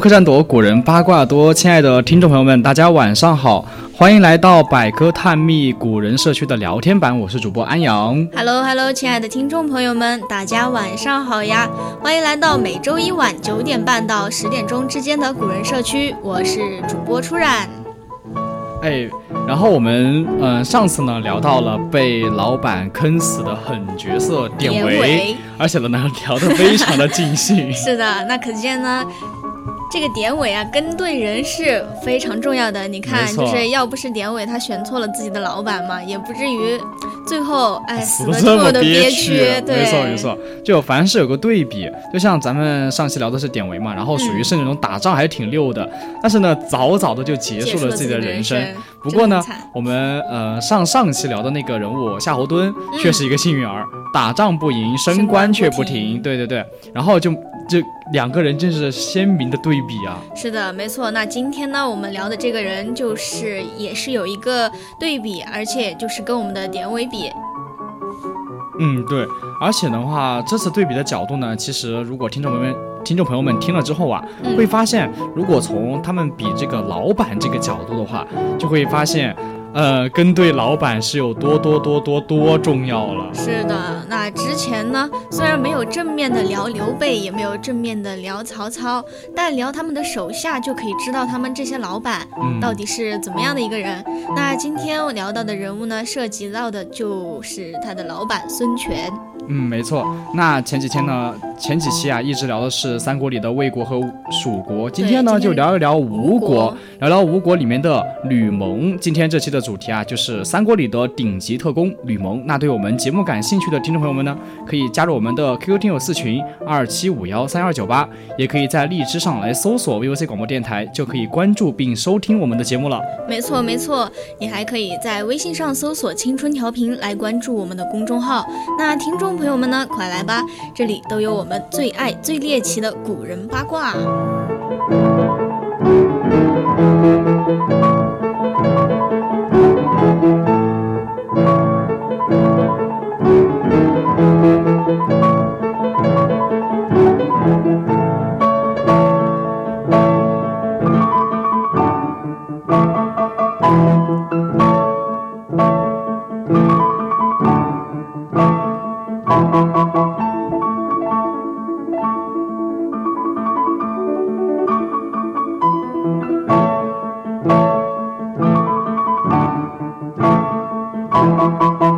客栈多，古人八卦多。亲爱的听众朋友们，大家晚上好，欢迎来到百科探秘古人社区的聊天版，我是主播安阳。Hello Hello，亲爱的听众朋友们，大家晚上好呀！欢迎来到每周一晚九点半到十点钟之间的古人社区，我是主播初染。哎，然后我们嗯上次呢聊到了被老板坑死的狠角色典韦，而且呢聊得非常的尽兴。是的，那可见呢。这个典韦啊，跟对人是非常重要的。你看，就是要不是典韦他选错了自己的老板嘛，也不至于最后哎死的这么的憋屈。对没错没错，就凡事有个对比，就像咱们上期聊的是典韦嘛，然后属于是那种打仗还挺溜的，但是呢早早的就结束了自己的人生。不过呢，我们呃上上期聊的那个人物夏侯惇却是一个幸运儿，打仗不赢，升官却不停。对对对，然后就。这两个人真是鲜明的对比啊！是的，没错。那今天呢，我们聊的这个人就是也是有一个对比，而且就是跟我们的典韦比。嗯，对。而且的话，这次对比的角度呢，其实如果听众朋友们听众朋友们听了之后啊，会发现，如果从他们比这个老板这个角度的话，就会发现。呃，跟对老板是有多多多多多重要了。是的，那之前呢，虽然没有正面的聊刘备，也没有正面的聊曹操，但聊他们的手下就可以知道他们这些老板到底是怎么样的一个人。那今天我聊到的人物呢，涉及到的就是他的老板孙权。嗯，没错。那前几天呢，前几期啊，一直聊的是三国里的魏国和蜀国。今天呢，就聊一聊吴国，聊聊吴国里面的吕蒙。今天这期的主题啊，就是三国里的顶级特工吕蒙。那对我们节目感兴趣的听众朋友们呢，可以加入我们的 QQ 听友四群二七五幺三二九八，也可以在荔枝上来搜索 VOC 广播电台，就可以关注并收听我们的节目了。没错没错，你还可以在微信上搜索“青春调频”来关注我们的公众号。那听众。朋友们呢，快来吧！这里都有我们最爱、最猎奇的古人八卦。刚刚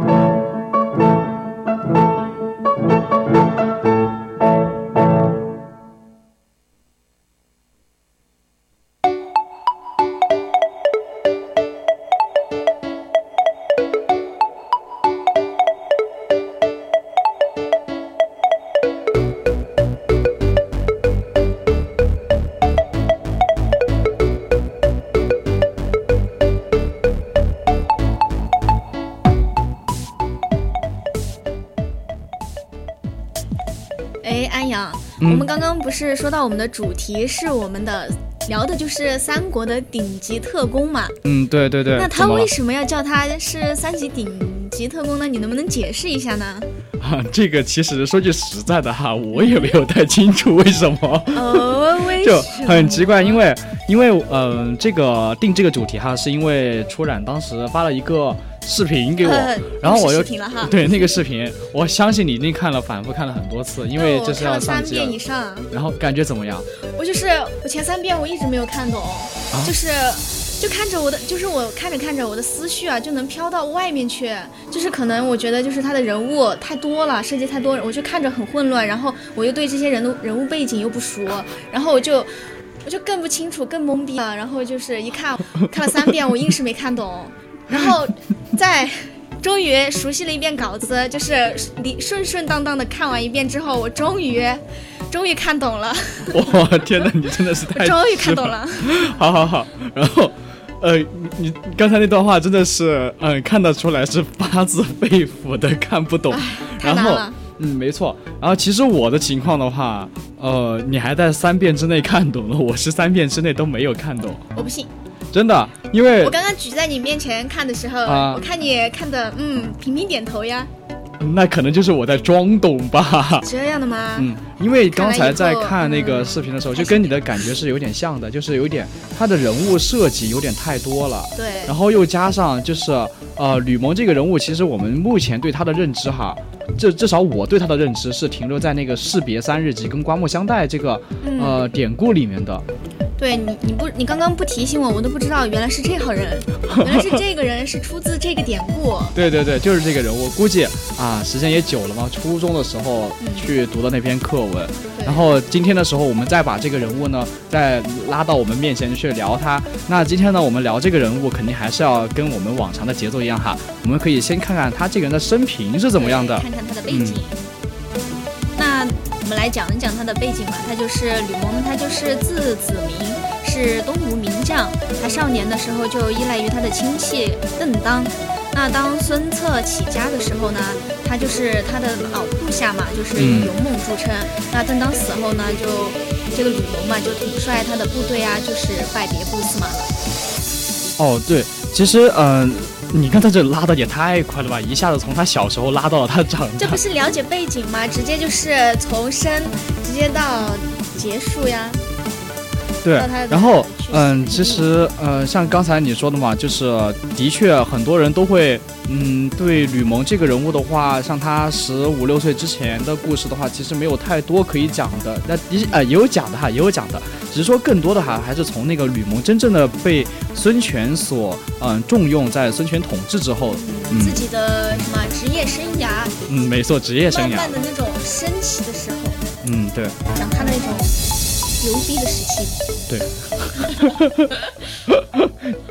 是说到我们的主题是我们的聊的就是三国的顶级特工嘛？嗯，对对对。那他为什么要叫他是三级顶级特工呢？你能不能解释一下呢？啊，这个其实说句实在的哈，我也没有太清楚为什么。哦，为就什么很奇怪，因为因为嗯、呃这个定这个主题哈，是因为初染当时发了一个视频给我，呃然后我又 对那个视频，我相信你一定看了，反复看了很多次，因为对这是要我看了三上机了遍以。上。然后感觉怎么样？我就是我前三遍我一直没有看懂，啊就是就看着我的，就是我看着看着我的思绪啊就能飘到外面去，就是可能我觉得就是他的人物太多了，设计太多，我就看着很混乱，然后我又对这些人的人物背景又不熟，然后我就。我就更不清楚，更懵逼了。然后就是一看，看了三遍，我硬是没看懂。然后再终于熟悉了一遍稿子，就是你顺顺当当的看完一遍之后，我终于终于看懂了，哇，天哪，你真的是太 终于看懂了。好好好，然后。呃，你你刚才那段话真的是，嗯、看得出来是发自肺腑的看不懂。然后嗯，没错。然后其实我的情况的话，呃，你还在三遍之内看懂了，我是三遍之内都没有看懂，我不信。真的，因为我刚刚举在你面前看的时候，啊我看你看的，嗯，频频点头呀，那可能就是我在装懂吧。这样的吗？嗯，因为刚才在看那个嗯视频的时候，还就跟你的感觉是有点像的，就是有点他的人物设计有点太多了。对，然后又加上就是呃，吕蒙这个人物，其实我们目前对他的认知哈，至至少我对他的认知是停留在那个士别三日楫跟刮目相待这个嗯，呃典故里面的。对你，你不，你刚刚不提醒我，我都不知道原来是这号人，原来是这个人是出自这个典故。对对对，就是这个人我。估计啊，时间也久了嘛，初中的时候嗯去读的那篇课文，对然后今天的时候，我们再把这个人物呢，再拉到我们面前去聊他。那今天呢，我们聊这个人物，肯定还是要跟我们往常的节奏一样哈。我们可以先看看他这个人的生平是怎么样的。看看他的背景。那我们来讲一讲他的背景吧。他就是吕蒙，他就是字子明，是东吴名将。他少年的时候就依赖于他的亲戚邓当。那当孙策起家的时候呢，他就是他的老部下嘛，就是以嗯勇猛著称。那邓当死后呢，就这个吕蒙嘛，就统帅他的部队啊，就是拜别部司马了。哦，对，其实嗯、你看他这拉的也太快了吧，一下子从他小时候拉到了他长大这不。是了解背景吗？直接就是从生直接到结束呀。对然后嗯，其实呃，像刚才你说的嘛，就是的确很多人都会，嗯，对吕蒙这个人物的话，像他十五六岁之前的故事的话，其实没有太多可以讲的。那的呃也有讲的哈，也有讲的，只是说更多的哈还是从那个吕蒙真正的被孙权所嗯重用，在孙权统治之后，嗯自己的什么职业生涯，嗯，没错，职业生涯慢慢，的那种升起的时候，嗯，对。讲他的那种牛逼的时期。对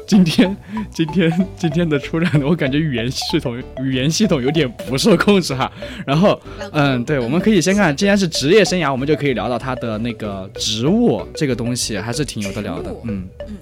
今天，今天，今天的出战，我感觉语言系统语言系统有点不受控制哈。然后，嗯，对，我们可以先看，既然是职业生涯，我们就可以聊到他的那个职务这个东西，还是挺有的聊的。嗯，嗯，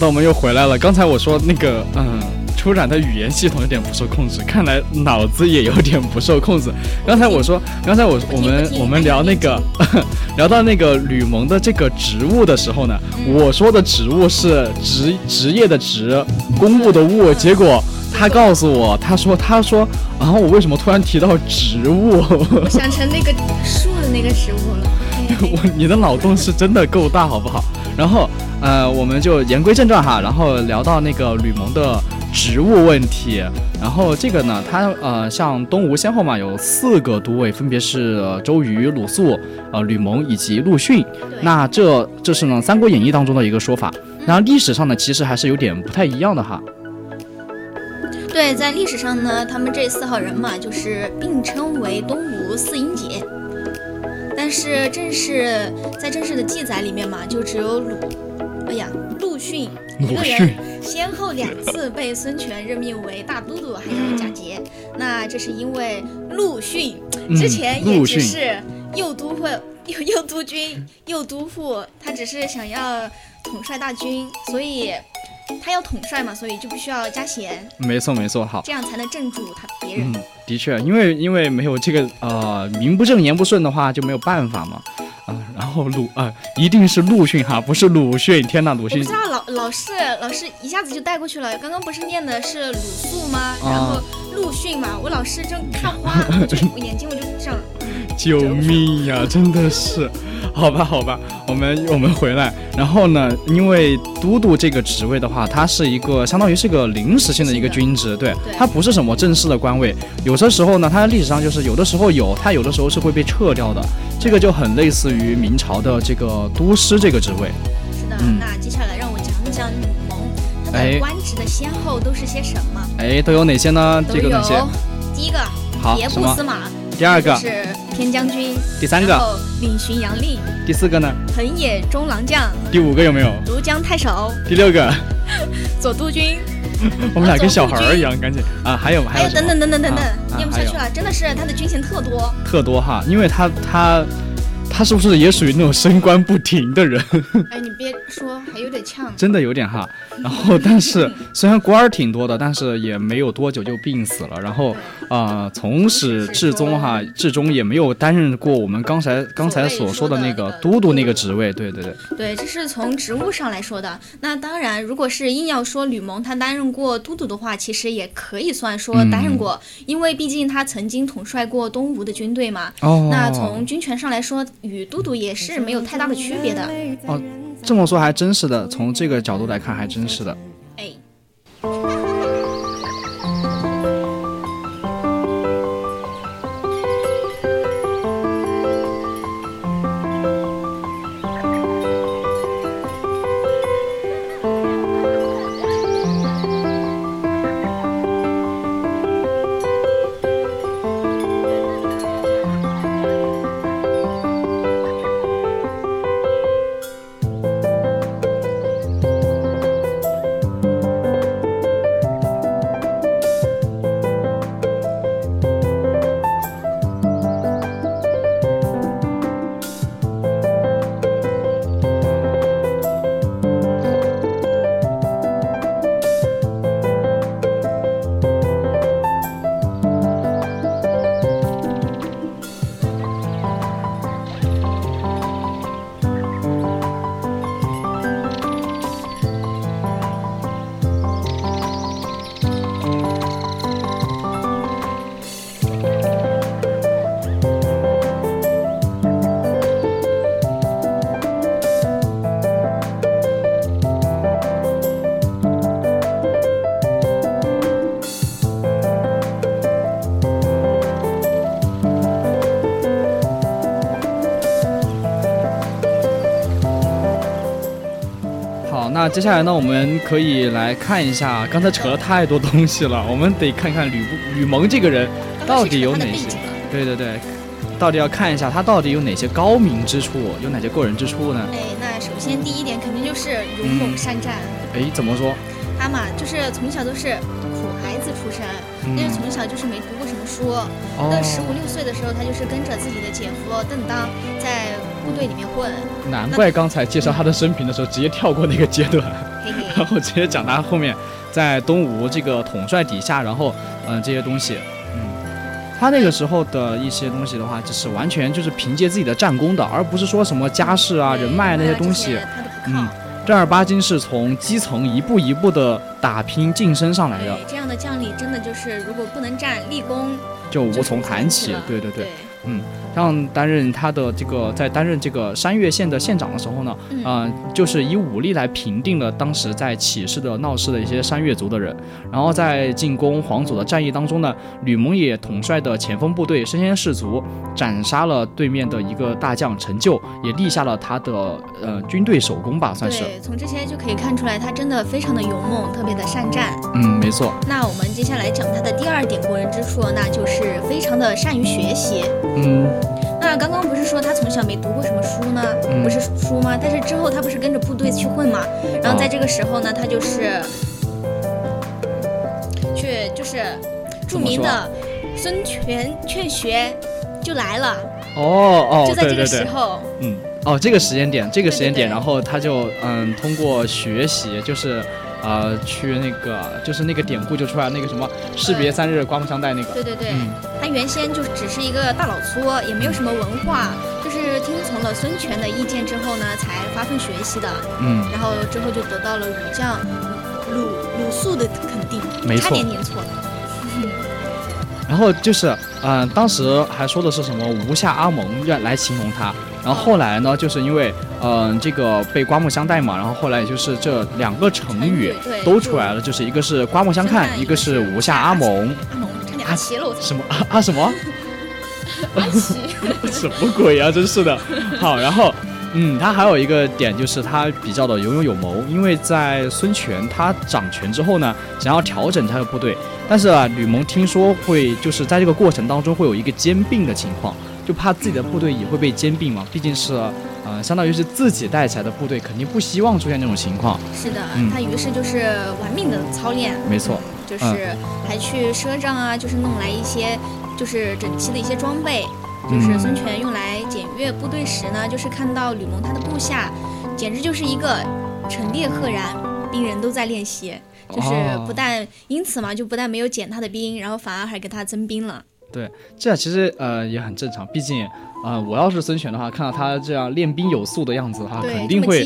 的，我们又回来了。刚才我说那个，嗯，出染的语言系统有点不受控制，看来脑子也有点不受控制。刚才我说，刚才我我们我们聊那个 聊到那个吕蒙的这个职务的时候呢，我说的职务是职职业的职，公务的务，结果他告诉我，他说他说，然后我为什么突然提到植物？我想成那个树的那个植物了。我你的脑洞是真的够大，好不好？然后呃，我们就言归正传哈，然后聊到那个吕蒙的职务问题。然后这个呢，它呃，像东吴先后嘛，有四个都尉，分别是周瑜、鲁肃、呃吕蒙以及陆逊。那这这是呢《三国演义》当中的一个说法。然后历史上呢，其实还是有点不太一样的哈。对，在历史上呢，他们这四号人马就是并称为东吴四英杰。但是正式在正式的记载里面嘛，就只有鲁，哎呀，陆逊一个人先后两次被孙权任命为大都督，还有假节。那这是因为陆逊之前也只是右都会右右都军右都护，他只是想要统帅大军，所以。他要统帅嘛，所以就必须要加衔。没错没错，好，这样才能镇住他别人。嗯，的确，因为因为没有这个呃名不正言不顺的话就没有办法嘛。啊，然后鲁啊，一定是陆逊哈，不是鲁迅。天呐，鲁迅！不知道老老师老师一下子就带过去了。刚刚不是念的是鲁肃吗？然后陆逊嘛，我老师真看花了，我眼睛我就这样。救命呀！真的是。好吧，好吧，我们我们回来。然后呢，因为都督这个职位的话，它是一个相当于是个临时性的一个军职，对，它不是什么正式的官位。有的时候呢，它历史上就是有的时候有，它有的时候是会被撤掉的。这个就很类似于明朝的这个都师这个职位。是的，那接下来让我讲讲吕蒙，他的官职的先后都是些什么？哎，都有哪些呢？这个哪些？第一个，好，别部司马。第二个是偏将军，第三个领巡杨令，第四个呢？横野中郎将，第五个有没有？庐江太守，第六个 左督军。我们俩跟小孩儿一样，赶紧啊！还有还有等等等等等等，念不下去了，真的是他的军衔特多，特多哈，因为他他。他是不是也属于那种升官不停的人？哎，你别说，还有点呛。真的有点哈。然后，但是 虽然官儿挺多的，但是也没有多久就病死了。然后，啊，从始至终哈，至终也没有担任过我们刚才刚才所说的那个都督那个职位。对对对。对，这是从职务上来说的。那当然，如果是硬要说吕蒙他担任过都督的话，其实也可以算说担任过，因为毕竟他曾经统帅过东吴的军队嘛。哦。那从军权上来说。与都督也是没有太大的区别的哦，这么说还真是的，从这个角度来看还真是的。接下来呢，我们可以来看一下，刚才扯了太多东西了，我们得看看吕布吕蒙这个人到底有哪些？对对对，到底要看一下他到底有哪些高明之处，有哪些过人之处呢？哎，那首先第一点肯定就是勇猛善战。哎，怎么说？他嘛，就是从小都是苦孩子出身，但是从小就是没读过什么书。到十五六岁的时候，他就是跟着自己的姐夫邓当在。部队里面混，难怪刚才介绍他的生平的时候直接跳过那个阶段，然后直接讲他后面在东吴这个统帅底下，然后嗯这些东西，嗯，他那个时候的一些东西的话，就是完全就是凭借自己的战功的，而不是说什么家世啊、人脉那些东西，嗯，正儿八经是从基层一步一步的打拼晋升上来的。这样的将领真的就是如果不能战立功，就无从谈起。对对。对。嗯，像担任他的这个在担任这个山岳县的县长的时候呢，嗯呃，就是以武力来平定了当时在起事的闹事的一些山岳族的人。然后在进攻黄祖的战役当中呢，吕蒙也统帅的前锋部队身先士卒，斩杀了对面的一个大将陈旧，也立下了他的呃军队首功吧，算是。对，从这些就可以看出来，他真的非常的勇猛，特别的善战。嗯，没错。那我们接下来讲他的第二点过人之处，那就是非常的善于学习。嗯，那刚刚不是说他从小没读过什么书呢？嗯。不是书吗？但是之后他不是跟着部队去混嘛？然后在哦。这个时候呢，他就是去就是著名的孙权劝学就来了，哦哦，就在这个对。对对，时候，嗯，哦，这个时间点，这个时间点，然后他就嗯，通过学习，就是呃，去那个，就是那个典故就出来那个什么“士别三日，刮目相待”那个，对对对，嗯。他原先就只是一个大老粗，也没有什么文化，就是听从了孙权的意见之后呢，才发奋学习的。嗯，然后之后就得到了武将鲁鲁肃的肯定，没错。差点念错。了。然后就是嗯，当时还说的是什么“无下阿蒙”来来形容他，然后后来呢，就是因为嗯这个被刮目相待嘛，然后后来也就是这两个成语对都出来了，就是一个是刮目相看，一个是无下阿蒙。阿蒙差点阿奇了！什么啊啊什么？阿奇，什么鬼啊！真是的。好，然后，嗯，他还有一个点就是他比较的有勇有谋，因为在孙权他掌权之后呢，想要调整他的部队，但是啊，吕蒙听说会就是在这个过程当中会有一个兼并的情况，就怕自己的部队也会被兼并嘛，毕竟是呃，相当于是自己带起来的部队，肯定不希望出现这种情况。是的，嗯他于是就是玩命的操练，没错，就是嗯还去赊账啊，就是弄来一些就是整齐的一些装备。就是嗯孙权用来检阅部队时呢，就是看到吕蒙他的部下，简直就是一个陈列赫然，兵人都在练习，就是哦不但因此嘛，就不但没有减他的兵，然后反而还给他增兵了。这其实呃也很正常，毕竟呃我要是孙权的话，看到他这样练兵有素的样子的话，肯定会。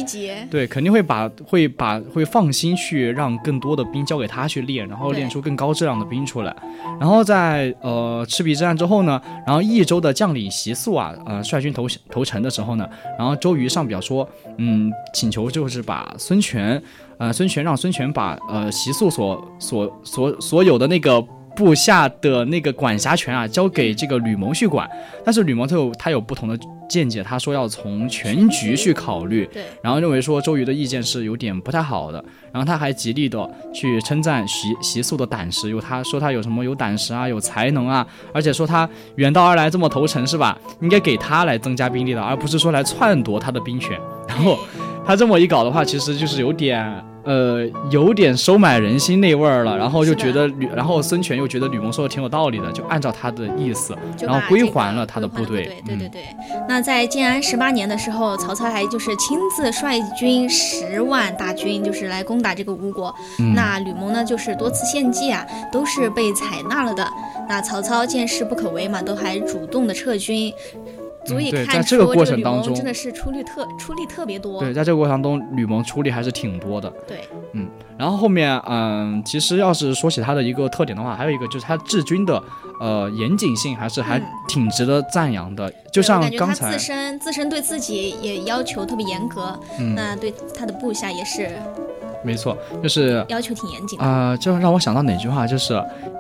对，肯定会把会把会放心去让更多的兵交给他去练，然后练出更高质量的兵出来。然后在呃赤壁之战之后呢，然后益州的将领习素啊，呃率军投投诚的时候呢，然后周瑜上表说，嗯，请求就是把孙权，呃孙权让孙权把呃习素所所所所有的那个。部下的那个管辖权啊，交给这个吕蒙去管，但是吕蒙他有他有不同的见解，他说要从全局去考虑，对，然后认为说周瑜的意见是有点不太好的，然后他还极力的去称赞习习素的胆识，有他说他有什么有胆识啊，有才能啊，而且说他远道而来这么投诚是吧？应该给他来增加兵力的，而不是说来篡夺他的兵权。然后他这么一搞的话，其实就是有点。呃，有点收买人心那味儿了，然后就觉得吕，然后孙权又觉得吕蒙说的挺有道理的，就按照他的意思，然后归还了他的部队对对嗯对。那在建安十八年的时候，曹操还就是亲自率军十万大军，就是来攻打这个吴国。嗯那吕蒙呢，就是多次献计啊，都是被采纳了的。那曹操见势不可为嘛，都还主动的撤军。足以看出在这个过程当中蒙真的是出力特出力特别多。对，在这个过程当中，吕蒙出力还是挺多的。对嗯然后后面，嗯，其实要是说起他的一个特点的话，还有一个就是他治军的，呃，严谨性还是还嗯挺值得赞扬的。就像刚才他自，身自身对自己也要求特别严格，嗯，那对他的部下也是没错，就是要求挺严谨啊。呃，这让我想到哪句话，就是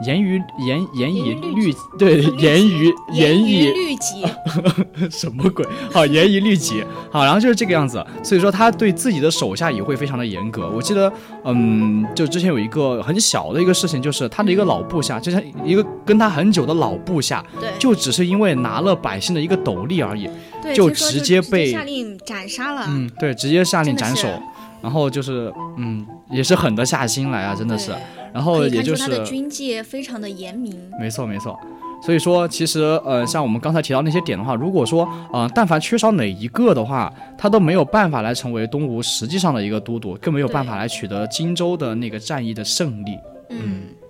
严于严严以律律，对，严于严以律己。什么鬼？好，严以律己。好，然后就是这个样子。所以说他对自己的手下也会非常的严格。我记得，嗯，就之前有一个很小的一个事情，就是他的一个老部下，就像一个跟他很久的老部下，对，就只是因为拿了百姓的一个斗笠而已。对，就直接被下令斩杀了。嗯，对，直接下令斩首。然后就是，嗯，也是狠得下心来啊，真的是。然后也就是他的军纪非常的严明。没错，没错。所以说，其实呃，像我们刚才提到那些点的话，如果说呃，但凡缺少哪一个的话，他都没有办法来成为东吴实际上的一个都督，更没有办法来取得荆州的那个战役的胜利。嗯，那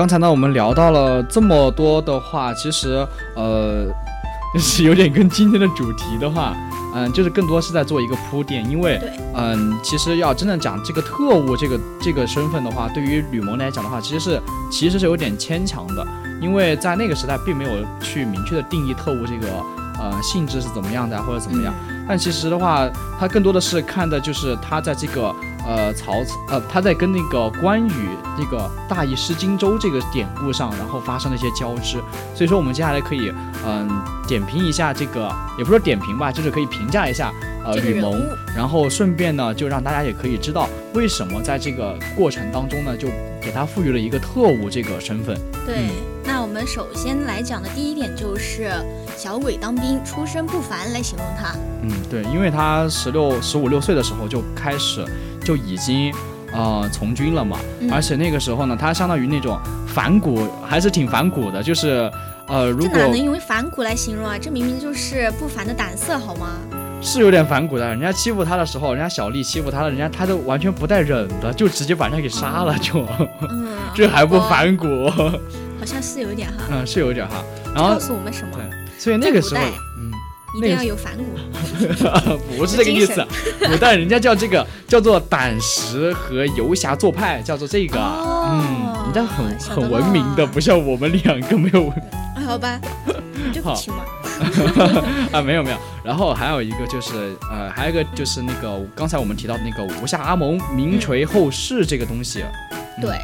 刚才呢，我们聊到了这么多的话，其实呃，就是有点跟今天的主题的话，嗯，就是更多是在做一个铺垫，因为对。嗯，其实要真的讲这个特务这个这个身份的话，对于吕蒙来讲的话，其实是其实是有点牵强的，因为在那个时代并没有去明确的定义特务这个呃性质是怎么样的啊或者怎么样。但其实的话，他更多的是看的就是他在这个呃曹呃他在跟那个关羽那个大意失荆州这个典故上，然后发生了一些交织。所以说我们接下来可以嗯、点评一下这个，也不是说点评吧，就是可以评价一下呃吕蒙，然后顺便呢就让大家也可以知道为什么在这个过程当中呢就给他赋予了一个特务这个身份。对，嗯那我们首先来讲的第一点就是小鬼当兵，出身不凡来形容他。嗯，对，因为他十六、十五六岁的时候就开始就已经呃从军了嘛，嗯而且那个时候呢，他相当于那种反骨，还是挺反骨的，就是呃，如果这哪能用反骨来形容啊？这明明就是不凡的胆色，好吗？是有点反骨的，人家欺负他的时候，人家小丽欺负他了，人家他都完全不带忍的，就直接把人家给杀了，就嗯，这还不？反骨，好像是有一点哈。嗯，是有点哈。然后告诉我们什么？对所以那个时候。一定要有反骨。不是这个意思，古代人家叫这个叫做胆识和游侠做派，叫做这个，哦。嗯，人家很很文明的，不像我们两个没有。文 好吧，对不起嘛。啊，没有没有。然后还有一个就是呃，还有一个就是那个刚才我们提到的那个吴下阿蒙名垂后世这个东西，嗯。对，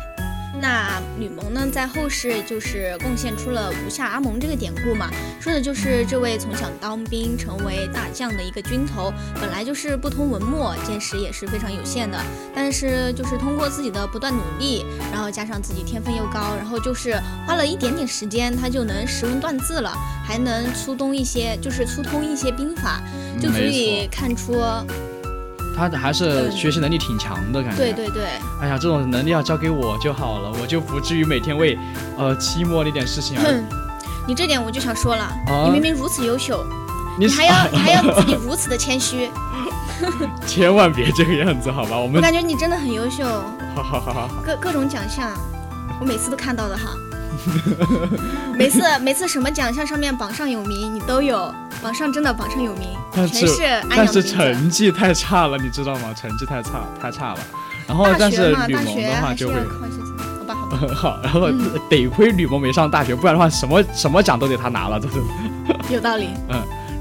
那吕蒙呢，在后世就是贡献出了吴下阿蒙这个典故嘛，说的就是这位从小当兵成为大将的一个军头，本来就是不通文墨，见识也是非常有限的，但是就是通过自己的不断努力，然后加上自己天分又高，然后就是花了一点点时间，他就能识文断字了，还能粗通一些，就是粗通一些兵法，就足以看出，他还是学习能力挺强的感觉。对对对。哎呀，这种能力要交给我就好了，我就不至于每天为呃期末那点事情而，你这点我就想说了，啊你明明如此优秀，你你还要你还要自己 如此的谦虚，千万别这个样子，好吧？我们我感觉你真的很优秀，好好好好好。各各种奖项，我每次都看到的哈。每次每次什么奖项上面榜上有名，你都有，榜上真的榜上有名，但全是安但是。成绩太差了，你知道吗？成绩太差太差了。然后，大但是吕蒙的话就会好吧好吧，好，然后嗯得亏吕蒙没上大学，不然的话什么什么奖都得他拿了，这是。有道理。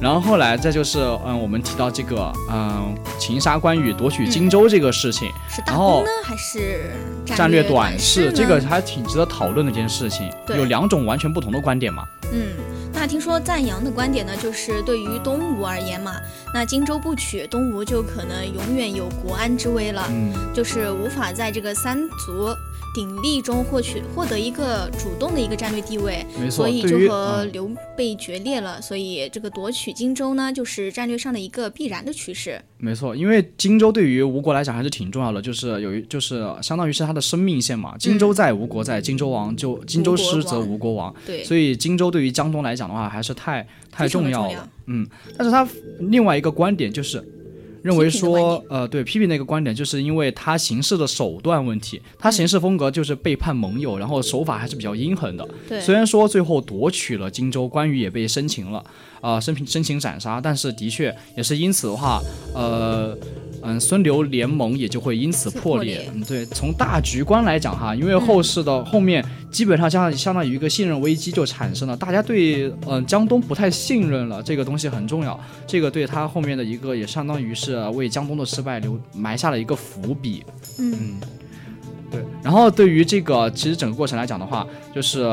然后后来再就是，嗯，我们提到这个，嗯，擒杀关羽夺取荆州这个事情，是大然后功呢，还是战略短视，这个还挺值得讨论的一件事情。有两种完全不同的观点嘛。嗯，那听说赞扬的观点呢，就是对于东吴而言嘛，那荆州不取，东吴就可能永远有国安之危了，嗯，就是无法在这个三足鼎立中获取获得一个主动的一个战略地位，没错。所以就和嗯刘备决裂了。所以这个夺取荆州呢，就是战略上的一个必然的趋势。没错，因为荆州对于吴国来讲还是挺重要的，就是有一就是相当于是他的生命线嘛。荆州在，吴国在，荆州亡就荆州失则吴国亡。对，所以荆州对于江东来讲的话，还是太太重要了。要嗯，但是他另外一个观点就是。认为说，呃，对批评的一个观点，就是因为他行事的手段问题，他行事风格就是背叛盟友，然后手法还是比较阴狠的。对，虽然说最后夺取了荆州，关羽也被生擒了，啊、生生擒斩杀，但是的确也是因此的话，呃，嗯，孙刘联盟也就会因此破裂。破裂嗯，对，从大局观来讲哈，因为后世的后面基本上相相当于一个信任危机就产生了，大家对嗯、呃江东不太信任了，这个东西很重要，这个对他后面的一个也相当于是为江东的失败留埋下了一个伏笔。嗯，对，然后对于这个其实整个过程来讲的话，就是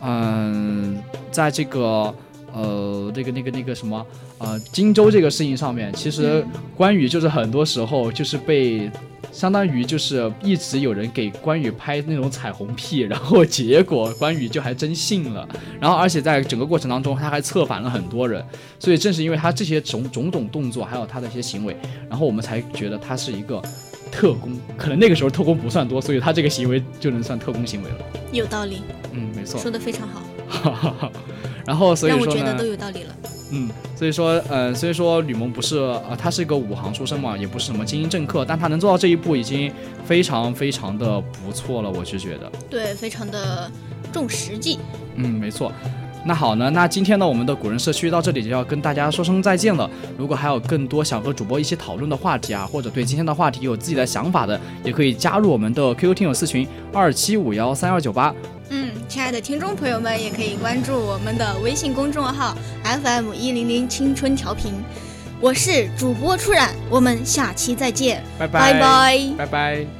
嗯，在这个呃那个那个那个什么呃荆州这个事情上面，其实关羽就是很多时候就是被。相当于就是一直有人给关羽拍那种彩虹屁，然后结果关羽就还真信了，然后而且在整个过程当中他还策反了很多人，所以正是因为他这些种种种动作，还有他的一些行为，然后我们才觉得他是一个特工，可能那个时候特工不算多，所以他这个行为就能算特工行为了。有道理，嗯，没错，说的非常好，然后所以说呢我觉得都有道理了。嗯，所以说，呃，所以说吕蒙不是，呃，他是一个武行出身嘛，也不是什么精英政客，但他能做到这一步，已经非常非常的不错了，我是觉得。对，非常的重实际。嗯，没错。那好呢，那今天呢，我们的古人社区到这里就要跟大家说声再见了。如果还有更多想和主播一起讨论的话题啊，或者对今天的话题有自己的想法的，也可以加入我们的 QQ 听友四群二七五幺三二九八。嗯，亲爱的听众朋友们，也可以关注我们的微信公众号 FM 一零零青春调频。我是主播初染，我们下期再见，拜拜拜拜拜拜。